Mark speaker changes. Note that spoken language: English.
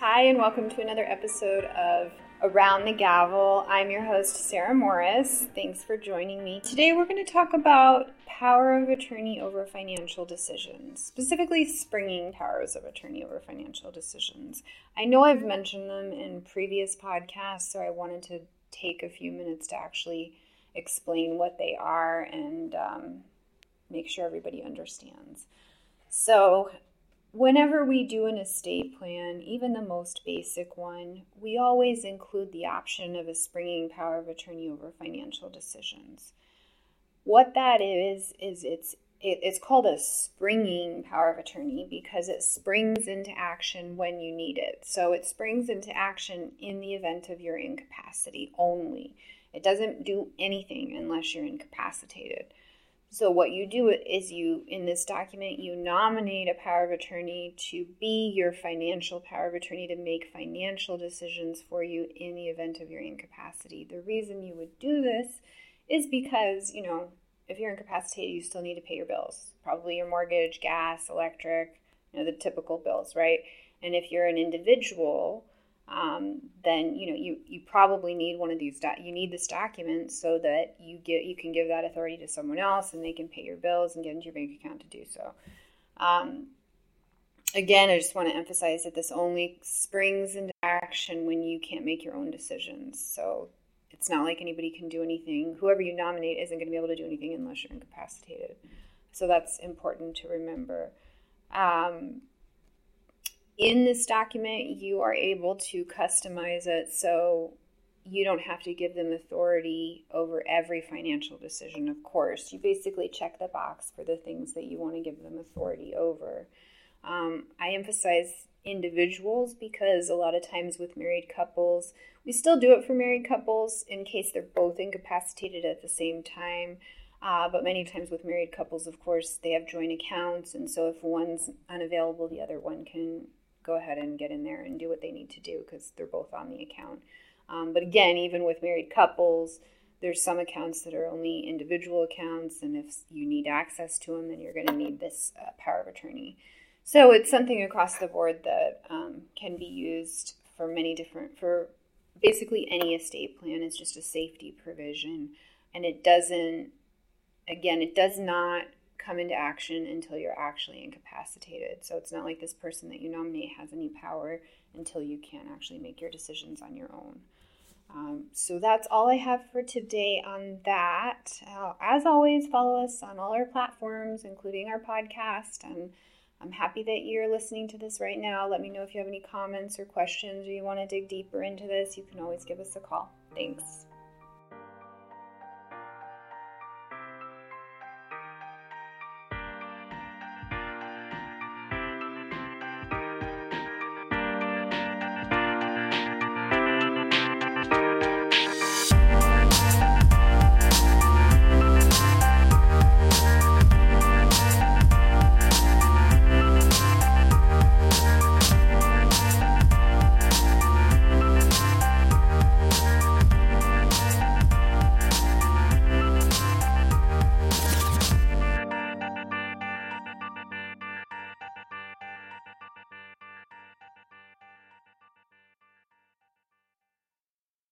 Speaker 1: Hi, and welcome to another episode of Around the Gavel. I'm your host, Sarah Morris. Thanks for joining me. Today, we're going to talk about power of attorney over financial decisions, specifically springing powers of attorney over financial decisions. I know I've mentioned them in previous podcasts, so I wanted to take a few minutes to actually explain what they are and um, make sure everybody understands. So, whenever we do an estate plan, even the most basic one, we always include the option of a springing power of attorney over financial decisions. What that is, is it's it, it's called a springing power of attorney because it springs into action when you need it. So it springs into action in the event of your incapacity only. It doesn't do anything unless you're incapacitated. So what you do is you in this document you nominate a power of attorney to be your financial power of attorney to make financial decisions for you in the event of your incapacity. The reason you would do this is because, you know, if you're incapacitated, you still need to pay your bills. Probably your mortgage, gas, electric, you know, the typical bills, right? And if you're an individual, um, then you know you, you probably need one of these do- you need this document so that you get you can give that authority to someone else and they can pay your bills and get into your bank account to do so. Um, again i just want to emphasize that this only springs into action when you can't make your own decisions. So it's not like anybody can do anything whoever you nominate isn't going to be able to do anything unless you're incapacitated. So that's important to remember. Um, in this document, you are able to customize it so you don't have to give them authority over every financial decision, of course. You basically check the box for the things that you want to give them authority over. Um, I emphasize individuals because a lot of times with married couples, we still do it for married couples in case they're both incapacitated at the same time. Uh, but many times with married couples, of course, they have joint accounts, and so if one's unavailable, the other one can go ahead and get in there and do what they need to do because they're both on the account. Um, but again, even with married couples, there's some accounts that are only individual accounts, and if you need access to them, then you're going to need this uh, power of attorney. So it's something across the board that um, can be used for many different, for basically any estate plan. It's just a safety provision, and it doesn't, again, it does not come into action until you're actually incapacitated. So it's not like this person that you nominate has any power until you can't actually make your decisions on your own. Um, so that's all I have for today on that. Uh, as always, follow us on all our platforms, including our podcast. And I'm happy that you're listening to this right now. Let me know if you have any comments or questions or you want to dig deeper into this. You can always give us a call. Thanks.